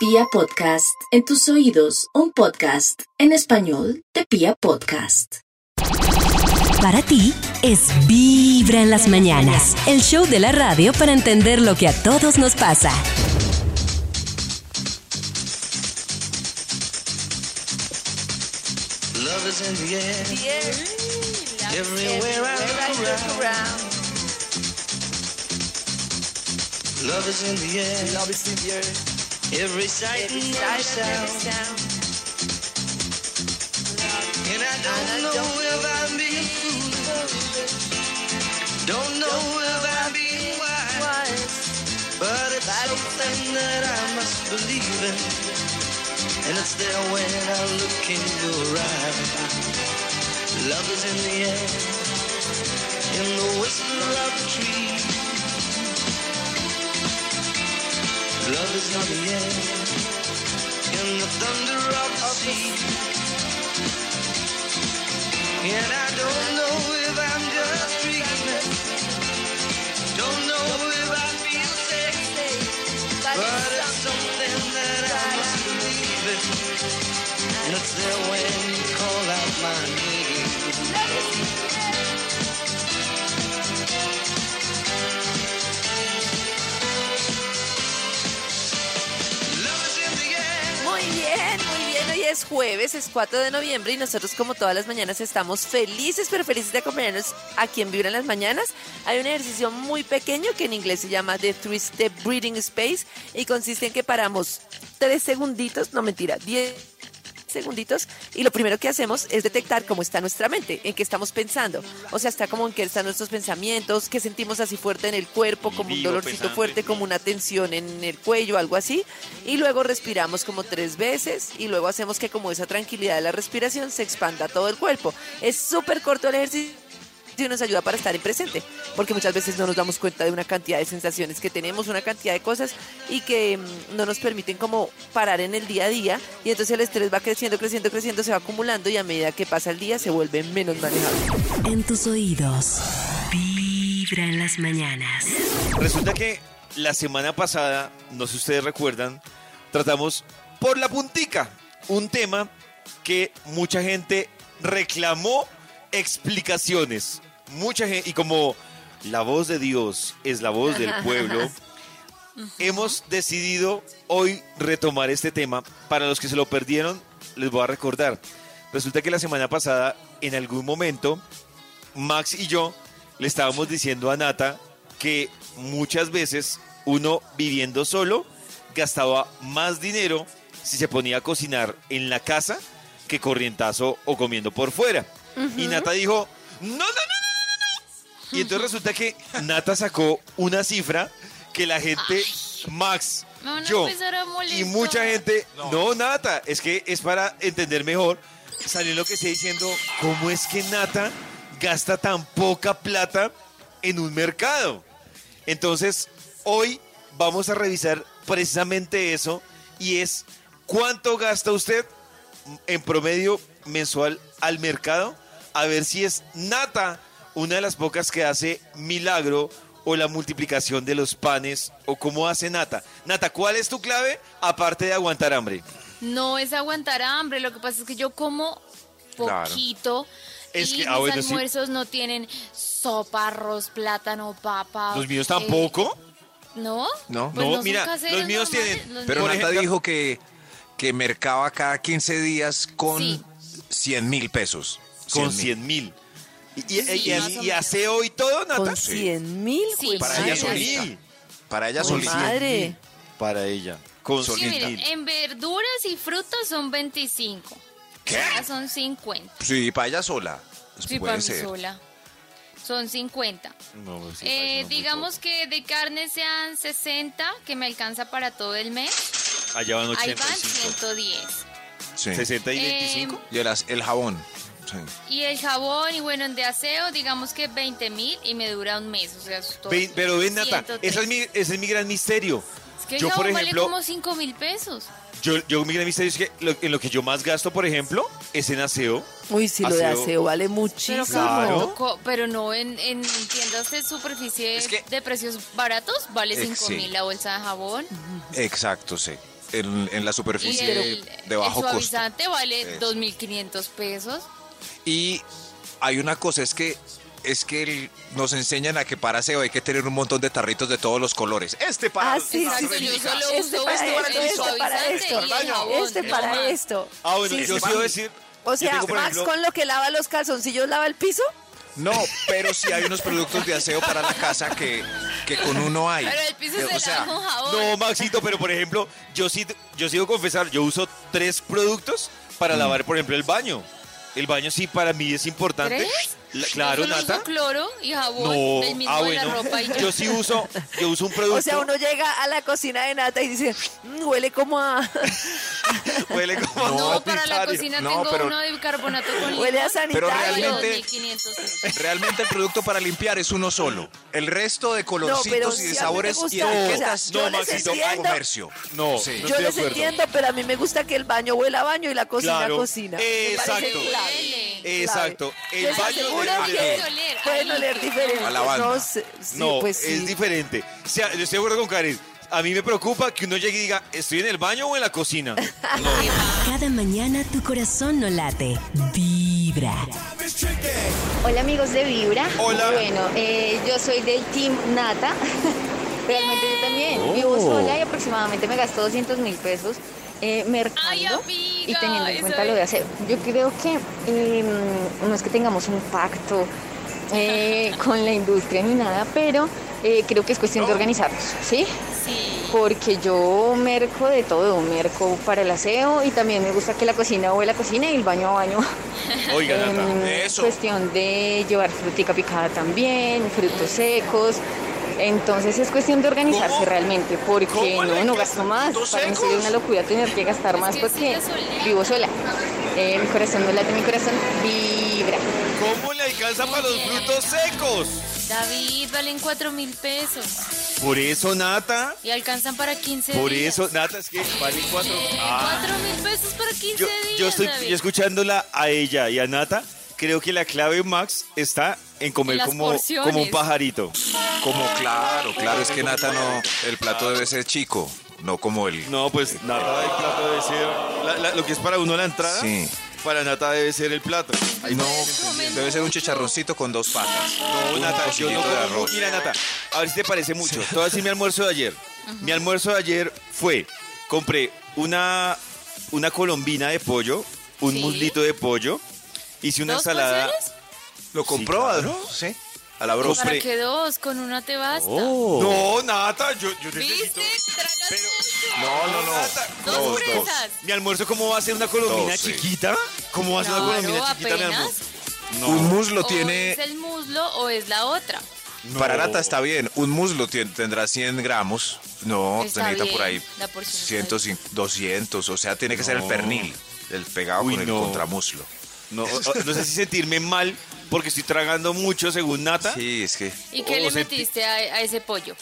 Pia Podcast, en tus oídos, un podcast en español de Pia Podcast. Para ti es Vibra en las mañanas, el show de la radio para entender lo que a todos nos pasa. Love is in the air. Everywhere I look around. Love is in the air. Love is in the air. Every sight and every sound. And I don't know if I'm being foolish. Don't know if I'm being wise. But it's something that I must believe in. And it's there when I look in your eyes. Love is in the air, in the whisper of the tree. Love is in the air, in the thunder of the sea. And I don't know if I'm just dreaming. Don't know if I feel safe. But it's something that I must believe in. And it's there when you call out my name. Jueves, es 4 de noviembre y nosotros como todas las mañanas estamos felices, pero felices de acompañarnos aquí en Vibra en las Mañanas. Hay un ejercicio muy pequeño que en inglés se llama The Three Step Breathing Space y consiste en que paramos tres segunditos, no mentira, 10 segunditos y lo primero que hacemos es detectar cómo está nuestra mente, en qué estamos pensando. O sea, está como en qué están nuestros pensamientos, qué sentimos así fuerte en el cuerpo, como un dolorcito pesante. fuerte, como una tensión en el cuello, algo así. Y luego respiramos como tres veces y luego hacemos que como esa tranquilidad de la respiración se expanda a todo el cuerpo. Es súper corto el ejercicio y nos ayuda para estar en presente, porque muchas veces no nos damos cuenta de una cantidad de sensaciones que tenemos, una cantidad de cosas y que mm, no nos permiten como parar en el día a día y entonces el estrés va creciendo, creciendo, creciendo, se va acumulando y a medida que pasa el día se vuelve menos manejable. En tus oídos, Vibra en las mañanas. Resulta que la semana pasada, no sé si ustedes recuerdan, tratamos por la puntica un tema que mucha gente reclamó explicaciones. Mucha gente, y como la voz de Dios es la voz del pueblo, hemos decidido hoy retomar este tema. Para los que se lo perdieron, les voy a recordar. Resulta que la semana pasada, en algún momento, Max y yo le estábamos diciendo a Nata que muchas veces uno viviendo solo gastaba más dinero si se ponía a cocinar en la casa que corrientazo o comiendo por fuera. Y Nata dijo, no, no, no, no, no, no". Y entonces resulta que Nata sacó una cifra que la gente, Max, Me van a yo empezar a y molestar. mucha gente, no. Nata, es que es para entender mejor. Salió lo que estoy diciendo, ¿cómo es que Nata gasta tan poca plata en un mercado? Entonces, hoy vamos a revisar precisamente eso y es cuánto gasta usted en promedio mensual al mercado, a ver si es Nata una de las pocas que hace milagro o la multiplicación de los panes o cómo hace Nata. Nata, ¿cuál es tu clave aparte de aguantar hambre? No es aguantar hambre, lo que pasa es que yo como Claro. poquito Es y que- ah, mis sí. almuerzos no tienen sopa, arroz, plátano, papa. ¿Los míos eh, tampoco? ¿No? No. Pues No, mira, caseros los míos normales, tienen- los Pero míos- Nata ejemplo- dijo que, que mercaba cada 15 días con Sí. 100 mil pesos. Con 100 mil. 100 mil. ¿Y, y, y- y aseo y todo, Nata? Con 100 mil, Sí, Para ella solita. Para ella solita. madre. Para ella. Con Sí, 100 mire, en verduras y frutas son 25. ¿Qué? Ya son 50. Sí, para ella sola. Sí, Puede para mí ser. sola. Son 50. No, pues sí, Eh, digamos que de carne sean 60, que me alcanza para todo el mes. Allá van Ahí van 85. 110. Sí. 60 y Eh, 25. Y el, el jabón. Sí. Y el jabón, y bueno, en de aseo, digamos que 20 mil y me dura un mes. O sea, es todo- Ven, pero ven, Nata, 103. ese es, mi, ese es mi gran misterio. Es que el yo, por jabón ejemplo, vale como 5 mil pesos. yo, yo mi gran misterio es que lo- en lo que yo más gasto, por ejemplo, es en aseo. Uy, si lo de Aseo. aseo vale Pero, muchísimo. Claro. co- pero no en, en tiendas de superficie Es que- de precios baratos, vale Eh, 5 sí. mil la bolsa de jabón. Exacto, sí. en, en la Y superficie el, de el bajo costo. suavizante vale Eso. 2.500 pesos. Y hay una cosa, es que es que el- nos enseñan a que para aseo hay que tener un montón de tarritos de todos los colores. Este para Ah, sí, Exacto, sí, yo sí. solo Este uso para este esto, este para esto, y el jabón, este no para esto. Ah, bueno, Sí, yo sí, sí iba a sí. decir. O sea, tengo, Max ejemplo, con lo que lava los calzoncillos lava el piso. No, pero sí hay unos productos de aseo para la casa que, que con uno hay. Pero el piso Eh, se o sea, lava con jabón. No, Maxito, pero por ejemplo, yo sí, yo sí debo confesar, yo uso tres productos para lavar, por ejemplo, el baño. El baño sí para mí es importante. La- claro, Yo Nata. uso cloro y jabón No, del mismo ah, de la bueno. ropa y. Yo sí uso, yo uso un producto. O sea, uno llega a la cocina de Nata y dice, "Mm, huele como a... huele como No, a para la cocina No, tengo pero- uno de bicarbonato con limón. Huele a Pero sanitario. Vale realmente- 2.500 pesos. Realmente el producto para limpiar es uno solo. El resto de colorcitos pero y de sabores gusta, y o sea, etiquetas No, Maxito, comercio. No, Sí. no yo les acuerdo. entiendo, pero a mí me gusta que el baño huela a baño y la cocina Claro, a cocina. Me parece exacto. Exacto. El estoy baño debe que pueden oler diferente. A. No, sé, sí, No, pues sí. es diferente. O sea, yo estoy de acuerdo con Karen. A mí me preocupa que uno llegue y diga, ¿estoy en el baño o en la cocina? No. Cada mañana tu corazón no late, vibra. Hola amigos de Vibra. Hola. Bueno, eh, yo soy del Team Nata. Realmente yo también Oh. vivo sola y aproximadamente me gasto 200 mil pesos eh, mercando Ay, amiga, y teniendo en cuenta lo de aseo. Yo creo que eh, no es que tengamos un pacto eh, con la industria ni nada, pero eh, creo que es cuestión de organizarnos, ¿sí? Sí. Porque yo merco de todo, merco para el aseo y también me gusta que la cocina huela a cocina y el baño a baño. Oiga, Nata. Em, eso. Cuestión de llevar frutica picada también, frutos secos. Entonces es cuestión de organizarse ¿Cómo? realmente, porque ¿Cómo no, no gasto más. Para mí sería una locura tener que gastar más que porque vivo sola. Eh, mi corazón no late, mi corazón vibra. ¿Cómo le alcanza para los frutos secos? David, valen 4 mil pesos. Por eso, Nata. Y alcanzan para 15 Por días. eso, Nata, es que valen cuatro. Ah. 4 mil pesos para 15 Yo, días. yo estoy David. yo escuchándola a ella y a Nata. Creo que la clave, Max, está en comer En como, porciones. como un pajarito. Como claro, claro, es que Nata no, el plato debe ser chico, no como el... No, pues Nata, el plato debe ser. la- la- lo que es para uno la entrada, Sí. para Nata debe ser el plato. Ahí No, Comen debe ser un chicharroncito con dos patas. No, un Nata, yo no de como. arroz. Mira, Nata, a ver si te parece mucho. Te voy a decir mi almuerzo de ayer. Mi almuerzo de ayer fue: compré una, una colombina de pollo, un Sí. muslito de pollo, hice una ¿Dos ensalada. porciones? ¿Lo compró? Sí, claro. Sí. A la brosa. ¿Para qué dos? Con una te basta. No, Nata, yo, yo necesito. ¿Viste? Tragas Pero- mucho. No, no, no. Nata, Dos Dos, dos. fresas. ¿Mi almuerzo cómo va a ser una colombina sí. chiquita? ¿Cómo va a ser una colombina chiquita, mi almuerzo? No. Un muslo O tiene... es el muslo o es la otra. Para. Nata está bien. Un muslo tendrá 100 gramos. No, Está necesita bien, por ahí la porción está 150, 200. O sea, tiene que ser el pernil. El pegado Uy, con el contramuslo. No, no sé si sentirme mal porque estoy tragando mucho según Nata. Sí, es que... ¿Y qué le metiste a, a ese pollo?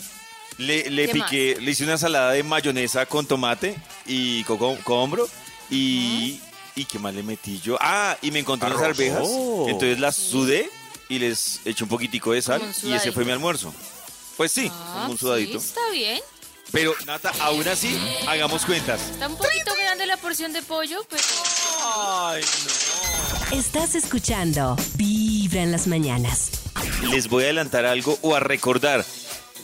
Le, le ¿Qué piqué, le hice una ensalada de mayonesa con tomate y coco- cohombro y, y ¿qué más le metí yo? Ah, y me encontré unas arvejas, Oh. entonces las sudé y les eché un poquitico de sal y ese fue mi almuerzo. Pues sí, Ah, un sí, sudadito. está bien. Pero Nata, aún así, hagamos cuentas. Está un poquito grande la porción de pollo, pero... Ay, Estás escuchando Vibra en las mañanas. Les voy a adelantar algo o a recordar.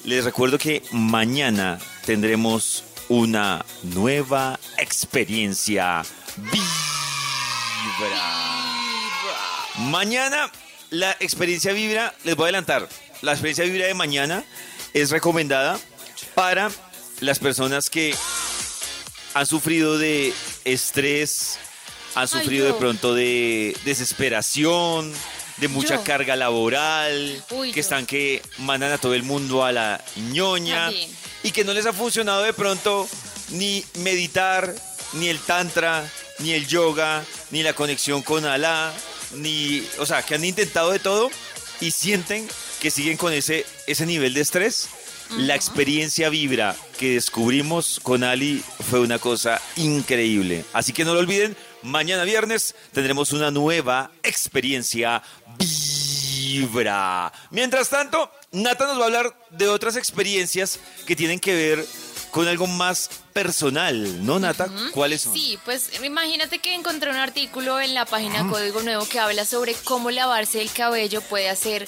Les recuerdo que mañana tendremos una nueva experiencia Vibra. Mañana la experiencia Vibra, les voy a adelantar, la experiencia Vibra de mañana es recomendada para las personas que han sufrido de estrés, han sufrido de pronto de desesperación, de mucha Yo. carga laboral, Uy, que yo. están que mandan a todo el mundo a la ñoña También. y que no les ha funcionado de pronto ni meditar, ni el tantra, ni el yoga, ni la conexión con Alá, ni, o sea, que han intentado de todo y sienten que siguen con ese, ese nivel de estrés. La experiencia vibra que descubrimos con Ali fue una cosa increíble. Así que no lo olviden, mañana viernes tendremos una nueva experiencia vibra. Mientras tanto, Nata nos va a hablar de otras experiencias que tienen que ver con algo más personal, ¿no, Nata? ¿Cuáles son? Sí, pues imagínate que encontré un artículo en la página Código Nuevo que habla sobre cómo lavarse el cabello puede hacer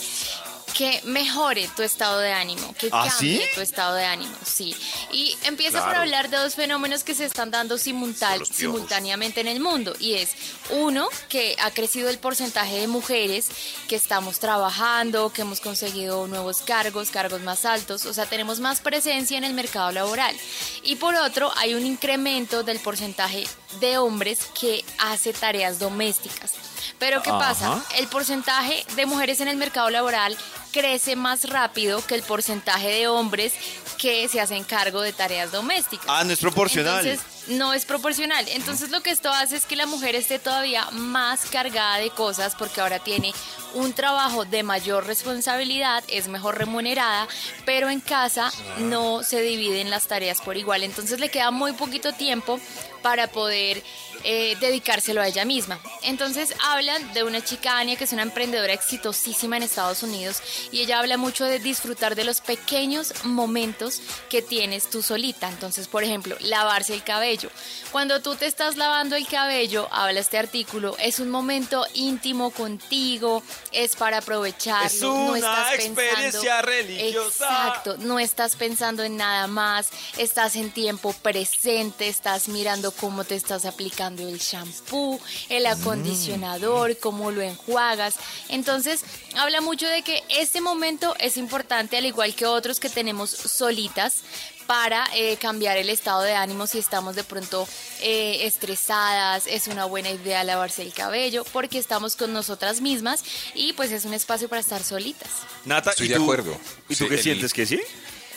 que mejore tu estado de ánimo, que ¿Ah, cambie sí? tu estado de ánimo, sí. Y empieza por Claro. hablar de dos fenómenos que se están dando simultáneamente en el mundo y es uno que ha crecido el porcentaje de mujeres que estamos trabajando, que hemos conseguido nuevos cargos, cargos más altos, o sea, tenemos más presencia en el mercado laboral. Y por otro, hay un incremento del porcentaje de hombres que hace tareas domésticas. Pero ¿qué pasa? El porcentaje de mujeres en el mercado laboral crece más rápido que el porcentaje de hombres que se hacen cargo de tareas domésticas. Ah, no es proporcional. Entonces, no es proporcional. Entonces, lo que esto hace es que la mujer esté todavía más cargada de cosas porque ahora tiene un trabajo de mayor responsabilidad, es mejor remunerada, pero en casa no se dividen las tareas por igual. Entonces, le queda muy poquito tiempo para poder eh, dedicárselo a ella misma. Entonces hablan de una chica Ania que es una emprendedora exitosísima en Estados Unidos y ella habla mucho de disfrutar de los pequeños momentos que tienes tú solita. Entonces, por ejemplo, lavarse el cabello. Cuando tú te estás lavando el cabello, habla este artículo, es un momento íntimo contigo, es para aprovecharlo. Es no una estás experiencia pensando- religiosa. Exacto, no estás pensando en nada más, estás en tiempo presente, estás mirando cómo te estás aplicando el shampoo, el acondicionador, cómo lo enjuagas. Entonces, habla mucho de que este momento es importante, al igual que otros que tenemos solitas, para eh, cambiar el estado de ánimo si estamos de pronto eh, estresadas, es una buena idea lavarse el cabello porque estamos con nosotras mismas y pues es un espacio para estar solitas. Nata, Estoy ¿y de tú- acuerdo. ¿Y tú Sí, qué el- sientes? ¿Que sí?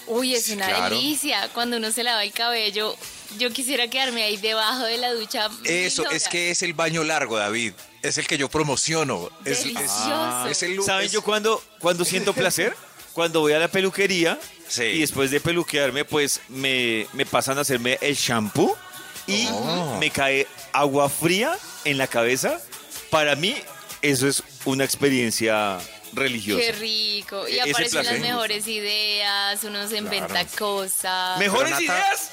Uy, es una claro. delicia. Cuando uno se lava el cabello, yo quisiera quedarme ahí debajo de la ducha. Eso, es que es el baño largo, David. Es el que yo promociono. Es, es- Delicioso. es el ¿Saben es- yo cuando, cuando siento placer? Cuando voy a la peluquería Sí. y después de peluquearme, pues me, me pasan a hacerme el shampoo y Oh. me cae agua fría en la cabeza. Para mí, eso es una experiencia religiosa. Qué rico. Y Ese aparecen las mejores ideas, uno se inventa cosas. ¿Mejores Pero, Nata, ideas?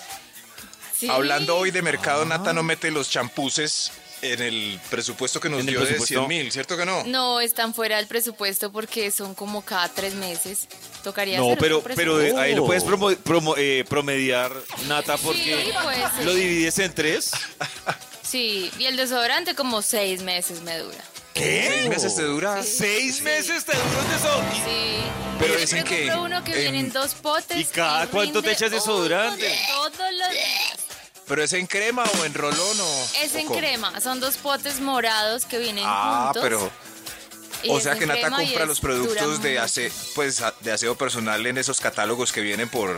Sí. Hablando hoy de mercado, Nata no mete los champuses en el presupuesto que nos ¿En el dio de presupuesto? 100 mil, ¿cierto que no? No, están fuera del presupuesto porque son como cada tres meses. Tocaría No, hacer pero, otro pero presupuesto. eh, ahí lo puedes promo- promo- eh, promediar, Nata, porque Sí, puede ser. lo divides en tres. Sí, y el desodorante como seis meses me dura. ¿Seis meses te dura? ¿Seis meses te duró el desodorante? Sí. Pero Yo dicen que uno que en- viene en dos potes. ¿Y cada cuánto te echas desodorante? uno Todos los días. ¿Pero es en crema o en rolón o...? Es o en cómo? crema, son dos potes morados que vienen Ah, juntos. pero... y O sea que Nata compra los dura productos de, ase, pues, de aseo personal en esos catálogos que vienen por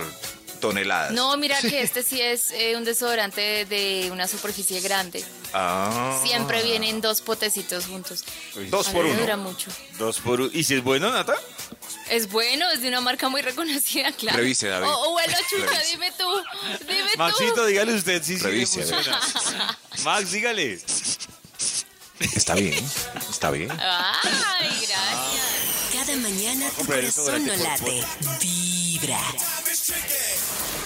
toneladas. No, mira que este sí es eh, un desodorante de, de una superficie grande. Ah. Siempre vienen dos potecitos juntos. Dos por uno. dura mucho. Dos por uno. ¿Y si es bueno, Nata? Es bueno, es de una marca muy reconocida, claro. Revise, David. O, o chucha, Revise. dime tú. Dime Maxito, tú. dígale usted si sí Revise, funciona. Max, dígale. Está bien, está bien. Ay, gracias. Cada mañana tu corazón no late. Vibra.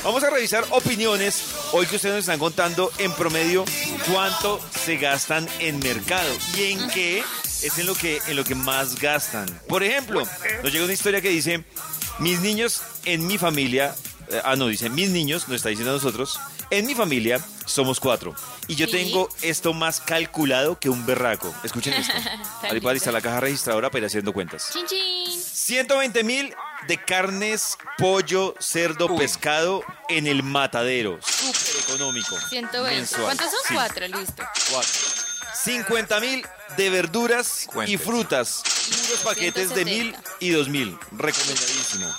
Vamos a revisar opiniones. Hoy que ustedes nos están contando en promedio cuánto se gastan en mercado y en qué es en lo que, en lo que más gastan. Por ejemplo, nos llega una historia que dice, mis niños en mi familia, eh, ah no, dice, mis niños, nos está diciendo a nosotros, en mi familia somos cuatro y yo Sí. tengo esto más calculado que un berraco. Escuchen esto. Ahí para listar la caja registradora para ir haciendo cuentas. Chin, chin. 120 mil de carnes, pollo, cerdo, Uy. pescado en el matadero. Súper económico. 120. mensual. ¿Cuántos son? Sí, Cuatro, listo. cuatro. 50 mil de verduras y Cuente. frutas. Unos paquetes de 170. mil y dos mil. Recomendadísimo.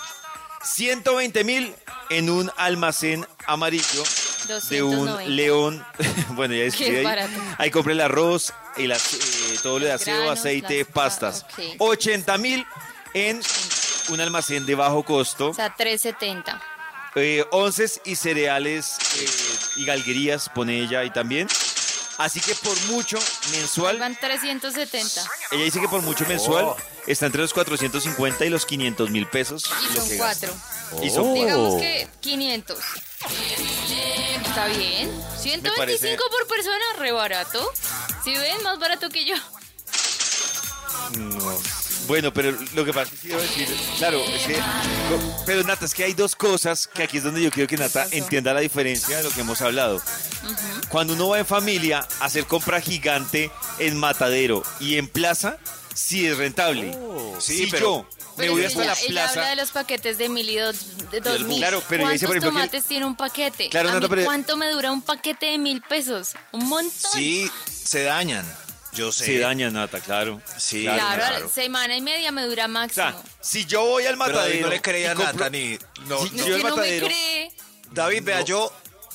120 mil en un almacén amarillo de un 290. león. bueno, ya escribí ahí. barato. Ahí compré el arroz, el eh, todo lo de aseo, Granos, aceite, las- pastas. ah, ok. 80 mil en un almacén de bajo costo. O sea, 370. Eh, onces y cereales eh, y galguerías, pone ella ahí también. Así que por mucho mensual, Van 370. ella dice que por mucho mensual está entre los 450 y los 500 mil pesos. Y son cuatro. gasta. Y son Digamos que 500. Está bien. 125 parece- por persona, re barato. Si ven, más barato que yo. No. Bueno, pero lo que pasa es que quiero decir, claro, es que, pero Nata, es que hay dos cosas que aquí es donde yo quiero que Nata entienda la diferencia de lo que hemos hablado. Cuando uno va en familia a hacer compra gigante en Matadero y en Plaza, sí es rentable. sí, si pero- yo me Pero voy ella, hasta la ella plaza, habla de los paquetes de mil y dos, de dos mil. Claro, pero ella dice, por ¿Cuántos ejemplo, que- tomates tiene un paquete? Claro, ¿A Nata, mí pero- ¿Cuánto me dura un paquete de mil pesos? Un montón. Sí, se dañan. Yo sé. se daña Nata, claro. Sí, Claro, claro. semana y media me dura O máximo. sea, si yo voy al Pero David Matadero no le creía a Nata ni. No, Sí, no, no. yo que no me matadero. cree. David, vea, yo,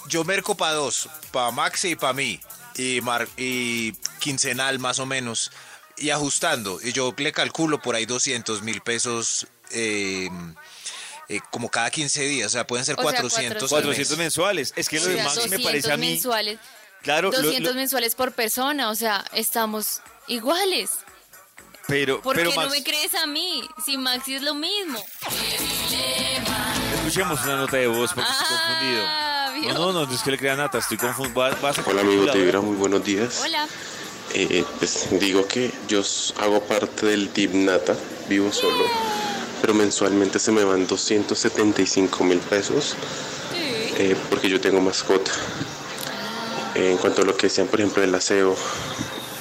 yo merco para dos, para Maxi y para mí, y, mar- y quincenal más o menos, y ajustando, y yo le calculo por ahí 200 mil pesos eh, eh, como cada 15 días, o sea, pueden ser O sea, 400. al 400 mes. mensuales. Es que lo O de sea, Max me 200 parece a mí. mensuales. Claro, lo- 200 lo- mensuales por persona, o sea, estamos iguales. pero, ¿Por pero qué no Max, me crees a mí? Si Maxi es lo mismo. escuchemos una nota de voz porque estoy confundido. Ah. No, no, no, es que le crea Nata, estoy confundido. Hola Hola, Vibra, muy buenos días. Hola. Eh, pues digo que yo hago parte del Team Nata, vivo solo, pero mensualmente se me van 275 mil pesos eh, porque yo tengo mascota. Eh, en cuanto a lo que decían, por ejemplo, el aseo,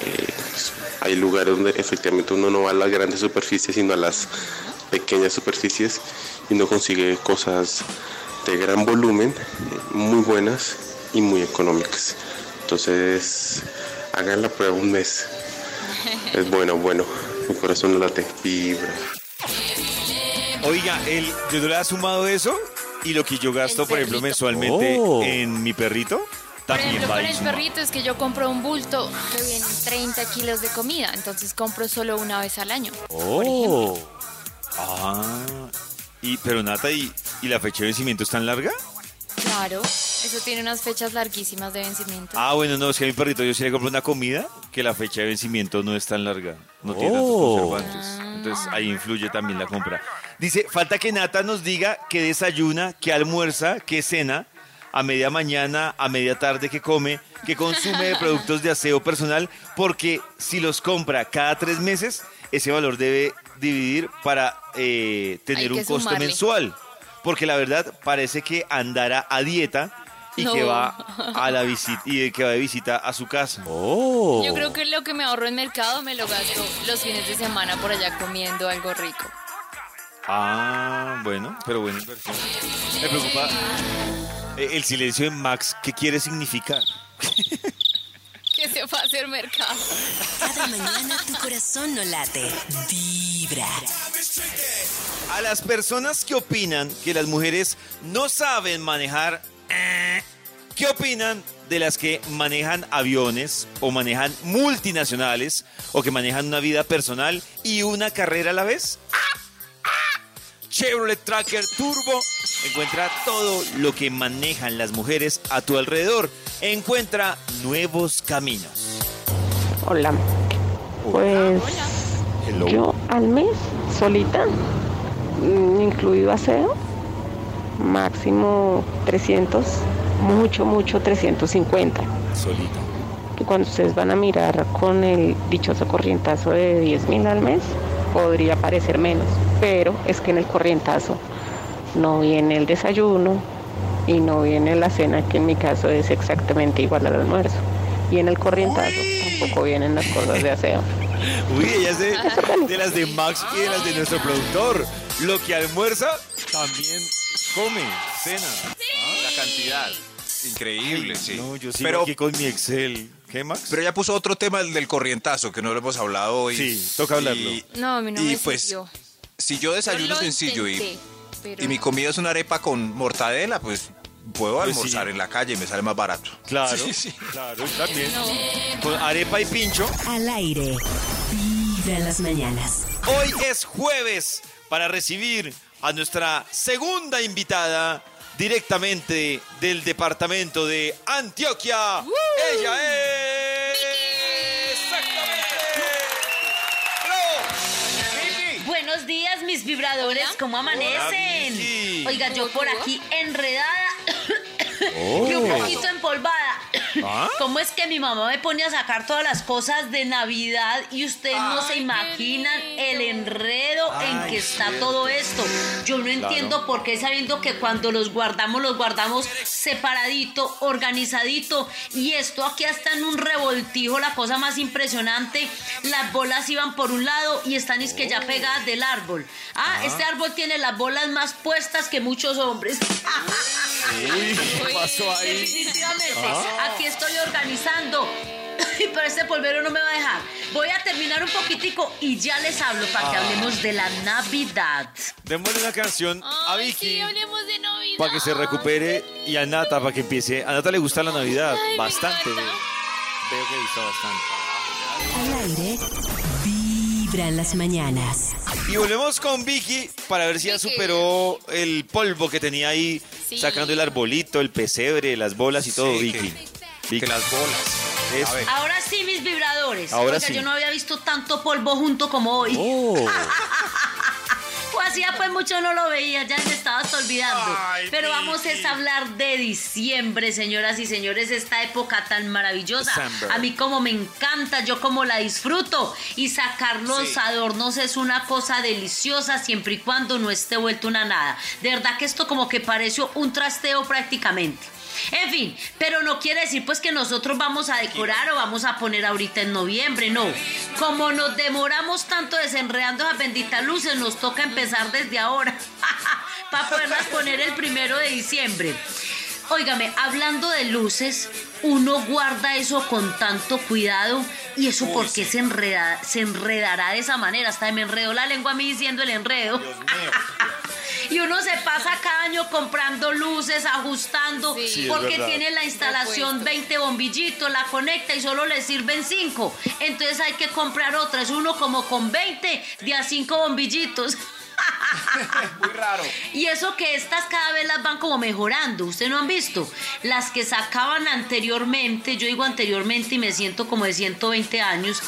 eh, pues, hay lugares donde efectivamente uno no va a las grandes superficies, sino a las pequeñas superficies y no consigue cosas de gran volumen, muy buenas y muy económicas. Entonces, hagan la prueba un mes. Es bueno, bueno. Mi corazón no late, vibra. Oiga, el, yo no le ha sumado eso y lo que yo gasto, por ejemplo, mensualmente Oh. en mi perrito, Por ejemplo, con el perrito es que yo compro un bulto que viene 30 kilos de comida, entonces compro solo una vez al año. Ejemplo. Ah, y, pero Nata, ¿y, ¿y la fecha de vencimiento es tan larga? Claro, eso tiene unas fechas larguísimas de vencimiento. Ah, bueno, no, es que a mi perrito yo sí le compro una comida que la fecha de vencimiento no es tan larga, no tiene tantos conservantes. Entonces ahí influye también la compra. Dice, falta que Nata nos diga qué desayuna, qué almuerza, qué cena, a media mañana, a media tarde, qué come, qué consume de productos de aseo personal, porque si los compra cada tres meses, ese valor debe dividir para eh, tener que un costo sumarle. mensual. Porque la verdad parece que andará a dieta y No. que va a la visita y que va de visita a su casa. Yo creo que lo que me ahorro en mercado me lo gasto los fines de semana por allá comiendo algo rico. Ah, bueno, pero inversión. Me preocupa el silencio de Max. ¿Qué quiere significar? Que se va a hacer mercado. Cada mañana tu corazón no late. Vibra. A las personas que opinan que las mujeres no saben manejar, eh, ¿qué opinan de las que manejan aviones o manejan multinacionales o que manejan una vida personal y una carrera a la vez? Chevrolet Tracker Turbo encuentra todo lo que manejan las mujeres a tu alrededor. Encuentra nuevos caminos. Hola. Pues yo al mes, solita, mm, incluido aseo, máximo 300, mucho, mucho 350. Solita. Que cuando ustedes van a mirar con el dichoso corrientazo de 10 mil al mes, podría parecer menos, pero es que en el corrientazo no viene el desayuno y no viene la cena, que en mi caso es exactamente igual al almuerzo. Y en el corrientazo tampoco vienen las cosas de aseo. Uy, ella es de, de las de Max y de las de nuestro productor. Lo que almuerza, también come, cena. La cantidad. Increíble, sí. No, yo sigo pero, aquí con mi Excel. ¿Qué, Max? pero ya puso otro tema el del corrientazo, que no lo hemos hablado hoy. Sí, toca hablarlo. Y No, a mí no Y me pues, sirvió. si yo desayuno Yo sencillo y, intenté, pero y mi comida es una arepa con mortadela, pues puedo Pues almorzar sí. en la calle y me sale más barato. Claro, Sí, sí. claro, también. No. Con arepa y pincho. Al aire. Vibra en las mañanas. Hoy es jueves para recibir a nuestra segunda invitada directamente del departamento de Antioquia. Ella es... ¡Exactamente! Buenos días, mis vibradores, Hola. ¿cómo amanecen? Hola. Oiga, yo ¿Cómo por aquí enredada y un poquito empolvada. ¿Ah? ¿Cómo es que mi mamá me pone a sacar todas las cosas de Navidad y ustedes no se imaginan el enredo en que está cierto. todo esto? Yo no entiendo por qué sabiendo que cuando los guardamos, los guardamos separadito, organizadito y esto aquí está en un revoltijo, la cosa más impresionante. Las bolas iban por un lado y están es que ya pegadas del árbol. Ah, este árbol tiene las bolas más puestas que muchos hombres. Uy, ¿qué pasó ahí? Definitivamente. Ah. Aquí estoy organizando. Pero este polvero no me va a dejar. Voy a terminar un poquitico y ya les hablo para que Ah. hablemos de la Navidad. Démosle una canción a Ay, Vicky sí, hablemos de Navidad. para que se recupere y a Nata para que empiece. A Nata le gusta la Navidad Ay, bastante. Veo que le gusta bastante. Al aire, vibra en las mañanas. Y volvemos con Vicky para ver si ya superó el polvo que tenía ahí Sí. sacando el arbolito, el pesebre, las bolas y todo, Sí, Vicky. que- Vicky. Que las bolas. Eso. A ver. Ahora sí, mis vibradores. Ahora Oiga, sí. yo no había visto tanto polvo junto como hoy. Oh. O hacía pues mucho no lo veía, ya me estaba hasta olvidando. Ay, Pero vamos es a hablar de diciembre, señoras y señores, esta época tan maravillosa. December. A mí como me encanta, yo como la disfruto. Y sacar los Sí. adornos es una cosa deliciosa siempre y cuando no esté vuelto una nada. De verdad que esto como que pareció un trasteo prácticamente. En fin, pero no quiere decir pues que nosotros vamos a decorar o vamos a poner ahorita en noviembre, no. Como nos demoramos tanto desenredando las benditas luces, nos toca empezar desde ahora para poderlas poner el primero de diciembre. Óigame, hablando de luces, uno guarda eso con tanto cuidado y eso porque se, enreda, se enredará de esa manera. Hasta me enredó la lengua a mí diciendo el enredo. Y uno se pasa cada año comprando luces, ajustando, Sí. Porque tiene la instalación 20 bombillitos, la conecta y solo le sirven 5. Entonces hay que comprar otra. Es uno como con 20 de a 5 bombillitos. Muy raro. Y eso que estas cada vez las van como mejorando. ¿Ustedes no han visto? Las que sacaban anteriormente, yo digo anteriormente y me siento como de 120 años.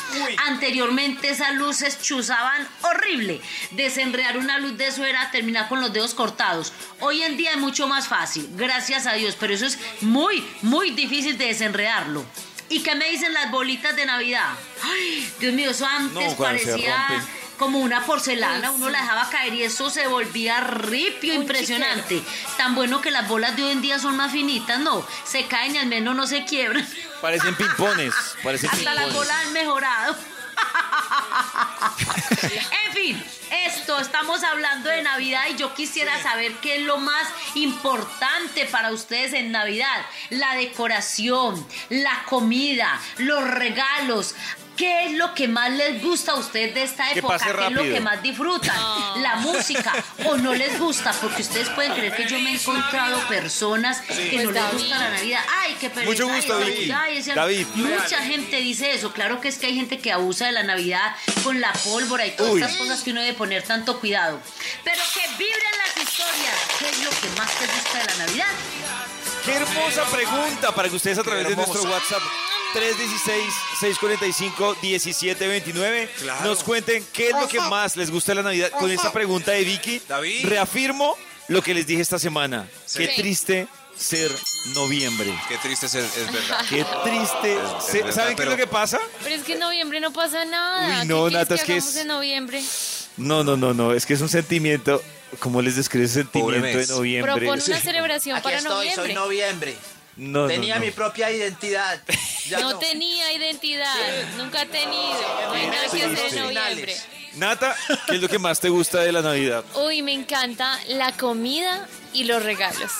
Anteriormente esas luces chuzaban horrible. Desenredar una luz de eso era terminar con los dedos cortados. Hoy en día es mucho más fácil, gracias a Dios, pero eso es muy, muy difícil de desenredarlo. ¿Y qué me dicen las bolitas de Navidad? Ay, Dios mío, eso antes No, cuando se parecía. Como una porcelana, uno sí. la dejaba caer y eso se volvía ripio Un impresionante. Tan bueno que las bolas de hoy en día son más finitas, no, se caen y al menos no se quiebran. Parecen pimpones. Parecen Hasta las bolas han mejorado. en fin, esto, estamos hablando de Navidad y yo quisiera saber qué es lo más importante para ustedes en Navidad. La decoración, la comida, los regalos. ¿Qué es lo que más les gusta a ustedes de esta época? ¿Qué es lo que más disfrutan? La música. ¿O no les gusta? Porque ustedes pueden creer que yo me he encontrado personas que no les gusta la Navidad. Ay, qué pereza. Mucho gusto, ay, ese- David. Mucha gente dice eso. Claro que es que hay gente que abusa de la Navidad con la pólvora y todas Uy. estas cosas que uno debe poner tanto cuidado. Pero que vibren las historias. ¿Qué es lo que más te gusta de la Navidad? Qué hermosa pregunta para que ustedes a través de nuestro WhatsApp 316-645-1729 Claro. nos cuenten qué es lo que más les gusta de la Navidad. Con esta pregunta de Vicky, David. reafirmo lo que les dije esta semana. Sí. Qué triste ser noviembre. Qué triste es, es verdad. Qué triste. Es ser- verdad, ¿Saben qué es lo que pasa? Pero es que en noviembre no pasa nada. Uy, ¿Qué no, Nata, es que es- en noviembre? No, no, no, no. Es que es un sentimiento. ¿Cómo les describe ese sentimiento de noviembre? Propone una celebración para estoy, noviembre. soy noviembre. No, Tenía no. mi propia identidad. Ya no, tenía identidad, nunca ha tenido. No hay nada que hacer en noviembre. Nata, ¿qué es lo que más te gusta de la Navidad? Uy, me encanta la comida y los regalos.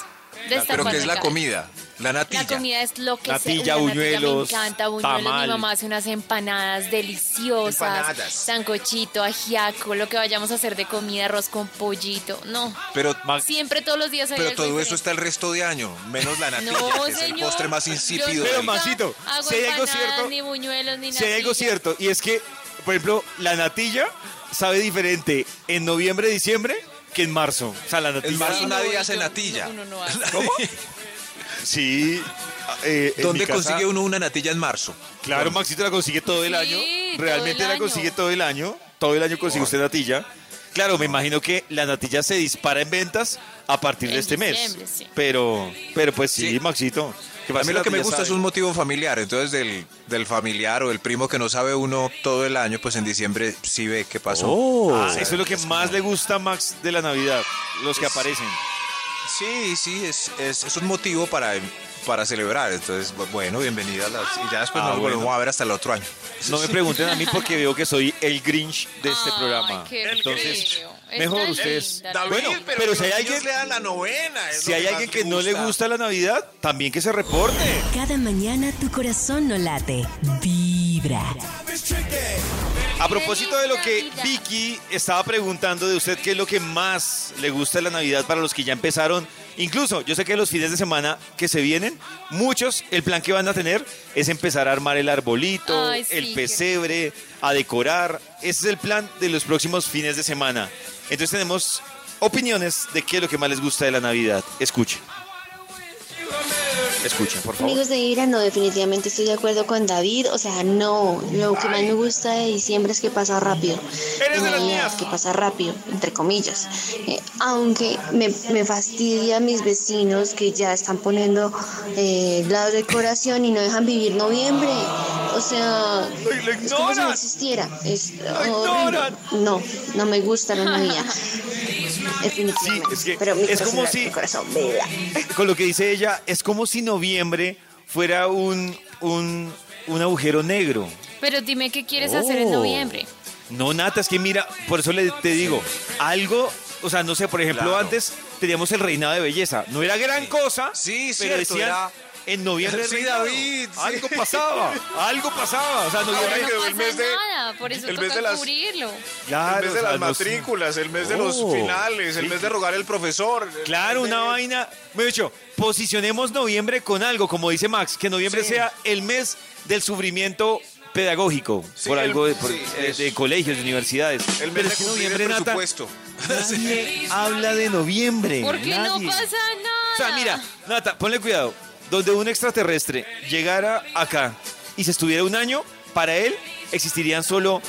De esta Pero ¿qué es la comida? La natilla. La comida es lo que Natilla, se, natilla buñuelos, me encanta, buñuelos. tamal. Mi mamá hace unas empanadas deliciosas, Empanadas. sancochito, ajiaco, lo que vayamos a hacer de comida, arroz con pollito. No, Pero, siempre todos los días hay pero algo todo eso está el resto de año, menos la natilla, No, que es el postre más insípido. Pero, Maxito, hago si hay algo cierto- Ni buñuelos, ni Si hay algo cierto, y es que, por ejemplo, la natilla sabe diferente en noviembre, diciembre que en marzo. O sea, la natilla. En marzo Sí, nadie no, hace natilla. uno no hace. ¿Cómo? Sí. eh, en ¿Dónde casa- consigue uno una natilla en marzo? Claro, ¿Dónde? Maxito la consigue todo el Sí, año. Realmente el la consigue todo el año. Todo el año consigue usted natilla. Claro, me imagino que la natilla se dispara en ventas a partir de este mes. sí. Pero, pero pues sí, Sí. Maxito. ¿qué A mí lo que me gusta es un motivo familiar, entonces del, del familiar o el primo que no sabe uno todo el año, pues en diciembre sí ve qué pasó. Ah, eso es lo que más le gusta a Max de la Navidad, los que Es- aparecen. Sí, sí, es, es, es un motivo para, para celebrar. Entonces, bu- bueno, bienvenida a las... Y ya después Ah, nos bueno. volvemos a ver hasta el otro año. No me pregunten a mí porque veo que soy el Grinch de este Ay, programa. qué Entonces. Está mejor ustedes. David, Bueno, pero, si hay alguien, le dan la novena. es si lo hay alguien que no le gusta la Navidad, también que se reporte. Cada mañana tu corazón no late, vibra. A propósito de lo que. Vicky estaba preguntando de usted, ¿qué es lo que más le gusta de la Navidad para los que ya empezaron? Incluso, yo sé que los fines de semana que se vienen, muchos, el plan que van a tener es empezar a armar el arbolito, Ay, sí, el pesebre, a decorar. Ese es el plan de los próximos fines de semana. Entonces tenemos opiniones de qué es lo que más les gusta de la Navidad. Escuchen. Escuchen, por favor. Amigos de Ira, no, definitivamente estoy de acuerdo con David. O sea, no, lo que más me gusta de diciembre es que pasa rápido. Eres de las Navidad, mías. Que pasa rápido, entre comillas. Eh, aunque me, me fastidia a mis vecinos que ya están poniendo eh, la decoración y no dejan vivir noviembre. O sea, Lo es como si no existiera. Es ignoran. horrible. No, no me gusta la Navidad. Definitivamente. Sí, es que Pero mi es como si- mi corazón. Con lo que dice ella, es como si noviembre fuera un, un, un agujero negro. Pero dime qué quieres hacer en Oh. noviembre. No, Nata, es que mira, por eso le, te digo, algo, o sea, no sé, por ejemplo, Claro. antes teníamos el reinado de belleza. No era gran cosa, Sí, pero cierto, decían, era- en noviembre Sí, reinado. David, sí. algo pasaba, algo pasaba. O sea, Ahora no quedó pasa el mes de- nada, por eso el toca mes de las- cubrirlo. Claro, el mes de o sea, las no- matrículas, el mes de los Oh, finales, el sí. mes de rogar el profesor. el Claro, de- una vaina. Me he dicho, posicionemos noviembre con algo, como dice Max, que noviembre Sí. sea el mes del sufrimiento pedagógico, Sí, por algo de, por- sí, eh, de colegios, de universidades. El mes Pero de el noviembre, Nata, nadie habla de noviembre. Porque no pasa nada. O sea, mira, Nata, ponle cuidado. Donde un extraterrestre llegara acá y se estuviera un año, para él existirían solo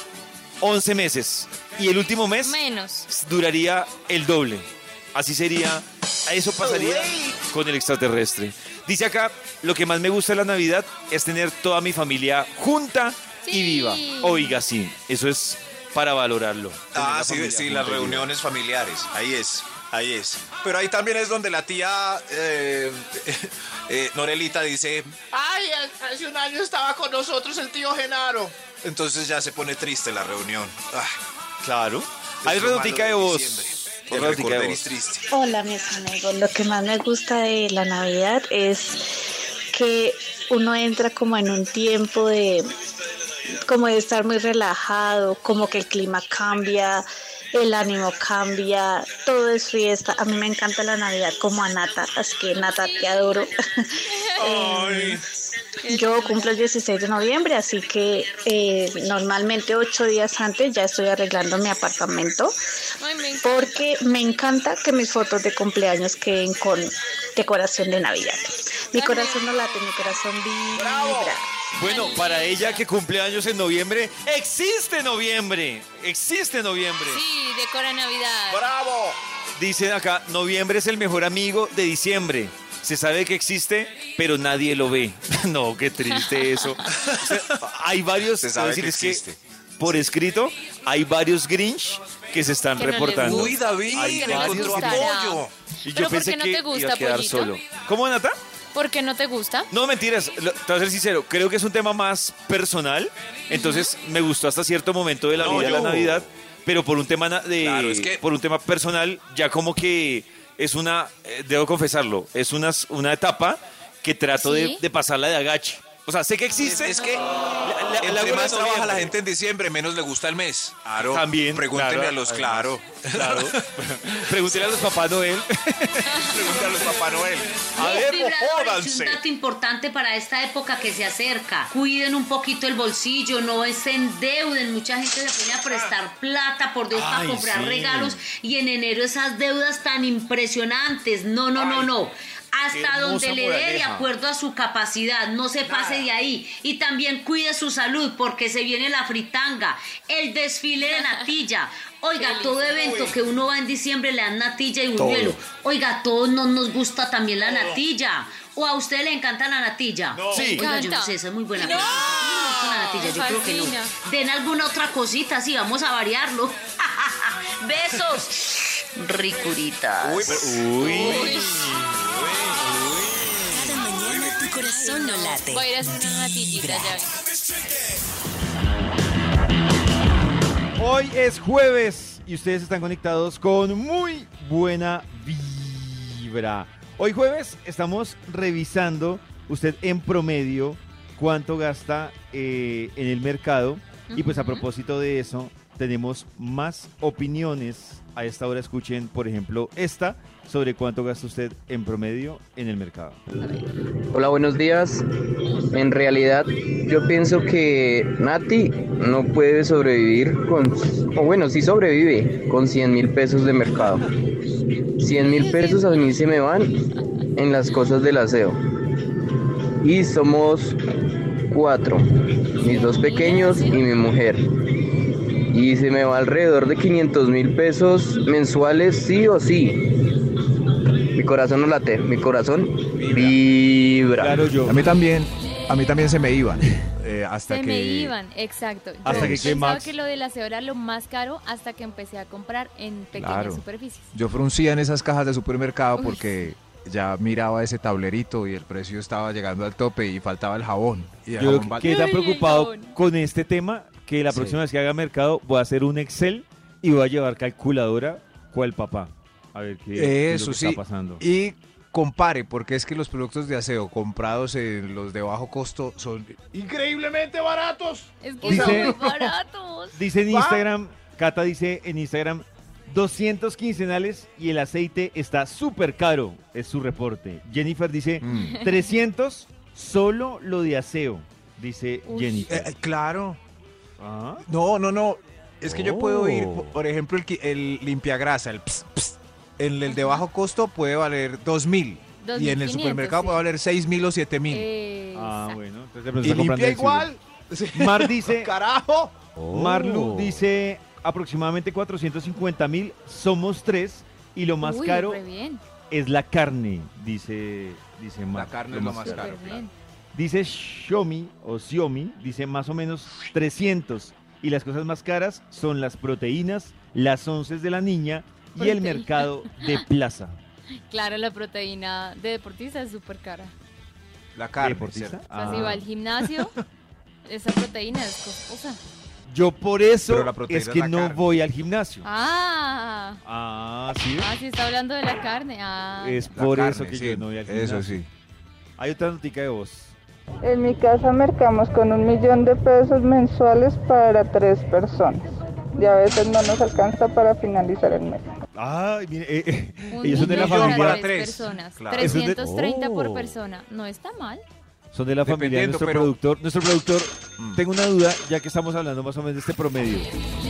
11 meses. Y el último mes Menos. duraría el doble. Así sería, eso pasaría con el extraterrestre. Dice acá, lo que más me gusta de la Navidad es tener toda mi familia junta y viva. Oiga, sí, eso es para valorarlo. Ah, sí, sí, las reuniones familiares. Ahí es, ahí es. Pero ahí también es donde la tía eh, eh, Norelita dice, Ay, hace un año estaba con nosotros el tío Genaro. entonces ya se pone triste la reunión. Ah, Claro. es Hay renotica de voz. triste. Hola mis amigos, lo que más me gusta de la Navidad es que uno entra como en un tiempo de como de estar muy relajado, como que el clima cambia, el ánimo cambia, todo es fiesta. A mí me encanta la Navidad como a Nata, así que Nata te adoro. Eh, yo cumplo el 16 de noviembre, así que eh, normalmente ocho días antes ya estoy arreglando mi apartamento porque me encanta que mis fotos de cumpleaños queden con decoración de Navidad. Mi corazón no late, mi corazón vibra. Bueno, para ella que cumple años en noviembre, existe noviembre. Existe noviembre. Sí, decora Navidad. ¡Bravo! Dicen acá, noviembre es el mejor amigo de diciembre. Se sabe que existe, pero nadie lo ve. no, qué triste eso. O sea, hay varios, Se sabe que es existe. por escrito, hay varios Grinch que se están Que no reportando. Uy, David, encontró apoyo. Y Pero yo ¿por pensé qué no que te iba gusta, a quedar Pollito? solo. ¿Cómo, Nata? ¿Por qué no te gusta? No, mentiras. Lo- Te voy a ser sincero. Creo que es un tema más personal. Entonces, me gustó hasta cierto momento de la No, vida yo- la Navidad. Pero por un tema na- de, Claro, es que- por un tema personal, ya como que es una, eh, debo confesarlo, es una, una etapa que trato de, ¿Sí? de pasarla de agache. O sea, sé que existe. Es que la- la- entre la más trabaja noviembre. la gente en diciembre, menos le gusta el mes. Claro. También, Pregúntenle claro, a los además. claro. Claro. Pregúntele a los papás Noel. Pregúntale a los Papá Noel. A ver, jódanse. un dato importante para esta época que se acerca. Cuiden un poquito el bolsillo, no se endeuden. Mucha gente se pone a prestar plata por Dios para Ay, comprar sí. regalos y en enero esas deudas tan impresionantes. No, no, no, no. Hasta donde le dé de acuerdo a su capacidad, no se pase de ahí. Y también cuide su salud porque se viene la fritanga, el desfile de natilla. Oiga, todo evento que uno va en diciembre le dan natilla y buñuelo. Oiga, a todos no nos gusta también la natilla. ¿O a usted le encanta la natilla? Sí. Oiga, yo no sé, esa es muy buena No. pregunta. ¿A quién le gusta la natilla? Yo Me creo que no. Den alguna otra cosita, sí, vamos a variarlo. Besos. Ricuritas. Uy, uy. Corazón no late. Voy a ir a hacer una natillita Vibra. ya. Hoy es jueves y ustedes están conectados con muy buena vibra. Hoy jueves estamos revisando usted en promedio cuánto gasta eh, en el mercado y pues a propósito de eso tenemos más opiniones. A esta hora escuchen, por ejemplo, esta sobre cuánto gasta usted en promedio en el mercado. Hola, buenos días. En realidad, yo pienso que Nati no puede sobrevivir con, o bueno, sí sobrevive con 100 mil pesos de mercado. 100 mil pesos a mí se me van en las cosas del aseo. Y somos cuatro, mis dos pequeños y mi mujer. Y se me va alrededor de 500 mil pesos mensuales, sí o sí. Mi corazón no late, mi corazón vibra. Claro, yo. A mí también, a mí también se me iban. eh, hasta Se que me iban, exacto. Yo Hasta que pensaba Max? que lo del aseo era lo más caro hasta que empecé a comprar en pequeñas Claro. superficies. yo fruncía en esas cajas de supermercado Uy, porque ya miraba ese tablerito y el precio estaba llegando al tope y faltaba el jabón. Y el Yo jabón que preocupado con este tema que la Sí. próxima vez que haga mercado voy a hacer un Excel y voy a llevar calculadora cual papá. A ver qué, qué es lo Eso que sí. está pasando. Y compare, porque es que los productos de aseo comprados en los de bajo costo son Increíblemente baratos. Es que Dice- son muy baratos. Dice en ¿Va? Instagram, Cata dice en Instagram, 200 quincenales y el aceite está súper caro, es su reporte. Jennifer dice, Mm. 300 solo lo de aseo, dice Uy. Jennifer. Eh, claro. Ah, No, no, no. Es que yo puedo ir, Oh. por- ejemplo, el, el limpiagrasa, el ps, ps, en el de bajo costo puede valer 2 mil. Y en el 2.500, supermercado sí. puede valer 6 mil o 7 mil. Eh, ah, exacto. bueno. Entonces y limpia igual. Mar dice, Carajo. Marlu dice aproximadamente 450 mil, somos tres y lo más Uy, caro es la carne, dice, dice Mar. La carne es lo más súper caro. bien. Dice Xiaomi o Xiaomi, dice más o menos 300 y las cosas más caras son las proteínas, las onces de la niña y el mercado de plaza. Claro, la proteína de deportista es súper cara. La carne. ¿Deportista? ¿cierto? O sea, si Ah. va al gimnasio, esa proteína es costosa. Yo por eso la es que no carne. voy al gimnasio. Ah, Ah, sí. ah, sí está hablando de la carne. Ah, Es La por carne, eso que sí, yo no voy al gimnasio. Eso sí. Hay otra notica de voz. En mi casa mercamos con un millón de pesos mensuales para tres personas. Y a veces no nos alcanza para finalizar el mes. Ay, mire, eh, eh, un ellos son de la millón familia. para tres. personas. Claro. Eso es de- 330 por Oh. persona. No está mal. Son de la familia de nuestro pero- productor. Nuestro productor, Mm. tengo una duda, ya que estamos hablando más o menos de este promedio.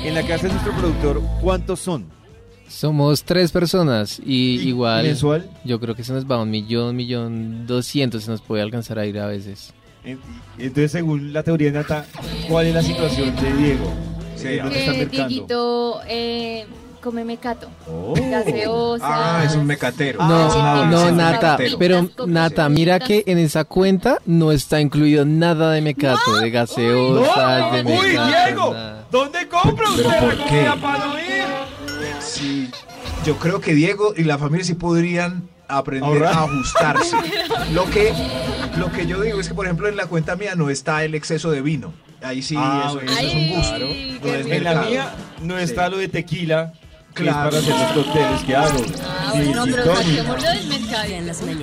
En la casa de nuestro productor, ¿cuántos son? Somos tres personas y, ¿Y igual mensual? yo creo que se nos va un millón, millón doscientos, se nos puede alcanzar a ir a veces. En- Entonces, según la teoría de Nata, ¿cuál es la situación de Diego? Sí. Dieguito eh, come mecato. Oh. Gaseosa. Ah, es un mecatero. no, no, Nata, mecatero. pero Nata, mira que en esa cuenta no está incluido nada de mecato, de gaseosas, de ¡Uy, mecato, Diego! nada. ¿Dónde compra ¿Pero usted por la qué? comida para yo creo que Diego y la familia sí podrían aprender Ahorrar. a ajustarse. lo que lo que yo digo es que por ejemplo en la cuenta mía no está el exceso de vino. Ahí sí Ah, eso, eso es un Ay, gusto. claro. No es En la mía no está lo de tequila, que Claro. es para hacer los cócteles que hago. Ah, Ni el bueno, pero del en las el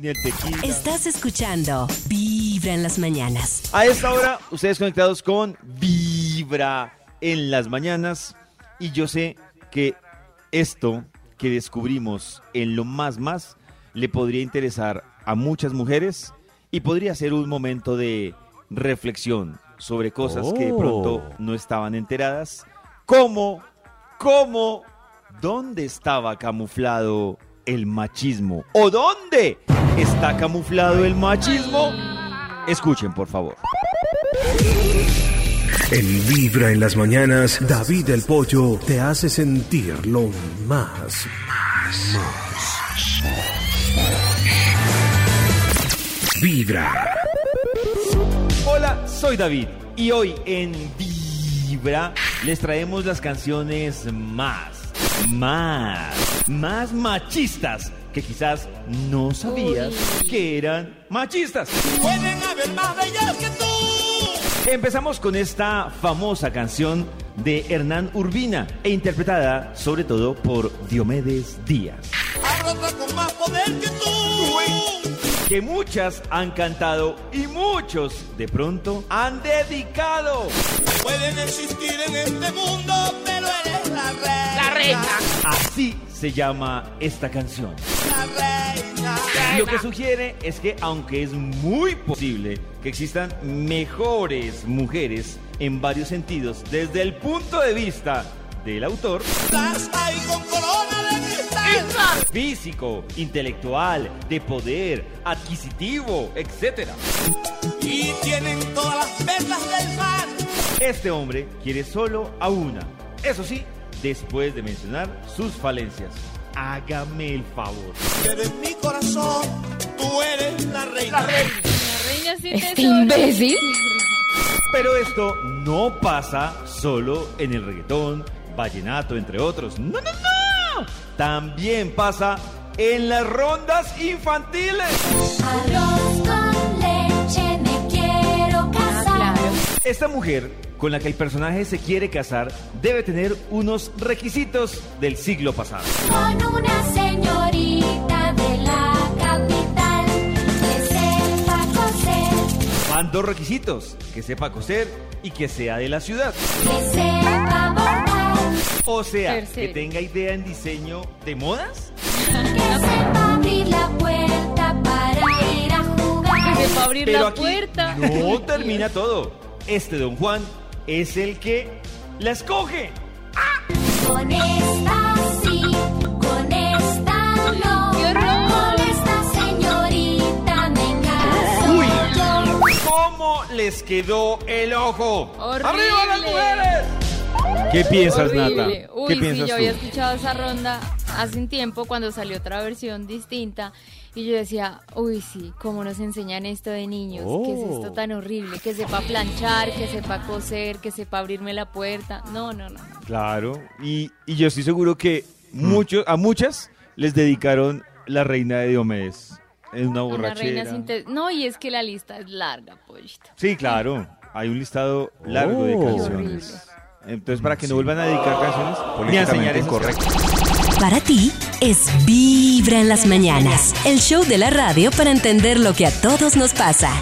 ni el tequila. Estás escuchando Vibra en las mañanas. A esta hora, ustedes conectados con Vibra en las mañanas. Y yo sé que esto que descubrimos en lo más más le podría interesar a muchas mujeres y podría ser un momento de reflexión sobre cosas que de pronto no estaban enteradas. ¿Cómo? ¿Cómo? ¿Dónde estaba camuflado el machismo? ¿O dónde está camuflado el machismo? Escuchen, por favor. En Vibra en las mañanas, David el Pollo te hace sentir lo más, más, más. Vibra. Hola, soy David y hoy en Vibra les traemos las canciones más, más, más machistas que quizás no sabías que eran machistas. Pueden haber más bellas que tú. Empezamos con esta famosa canción de Hernán Urbina e interpretada sobre todo por Diomedes Díaz, con más poder que tú. que muchas han cantado y muchos de pronto han dedicado. Pueden existir en este mundo, pero eres la reina. La reina. Así se llama esta canción. La reina. Lo que sugiere es que aunque es muy posible que existan mejores mujeres en varios sentidos desde el punto de vista del autor, Estás ahí con corona de cristal. físico, intelectual, de poder, adquisitivo, etc. Y tienen todas las perlas del mar. Este hombre quiere solo a una. Eso sí, después de mencionar sus falencias. Hágame el favor. Pero en mi corazón, tú eres la reina. La reina. Reina sin Este imbécil. Pero esto no pasa solo en el reggaetón, vallenato, entre otros. No, no, no. También pasa en las rondas infantiles. Arroz con leche, me quiero casar. Esta mujer con la que el personaje se quiere casar debe tener unos requisitos del siglo pasado. Con una señorita de la capital que sepa coser, Van dos requisitos, que sepa coser y que sea de la ciudad. que sepa bordar, O sea, que tenga idea en diseño de modas. que sepa abrir la puerta para ir a jugar. Que sepa abrir Pero la aquí puerta. No termina todo. Este don Juan es el que la escoge. Con esta sí, con esta no. Con esta señorita me caso Uy, yo. ¿cómo les quedó el ojo? Horrible. ¡Arriba las mujeres! ¿Qué piensas, Horrible. Nata? Uy, ¿Qué sí, piensas yo tú? había escuchado esa ronda hace un tiempo cuando salió otra versión distinta y yo decía, uy, sí, cómo nos enseñan esto de niños, ¿qué es esto Oh. tan horrible? Que sepa planchar, que sepa coser, que sepa abrirme la puerta. No, no, no. Claro, y, y yo estoy seguro que muchos, a muchas les dedicaron la reina de Diomedes en una Una borrachera. reina sin te- No, y es que la lista es larga, pollito. Sí, claro, hay un listado largo de Oh. canciones. Entonces, para que no vuelvan a dedicar canciones, ni a enseñar Políticamente esas Para ti es Vibra en las mañanas, el show de la radio para entender lo que a todos nos pasa.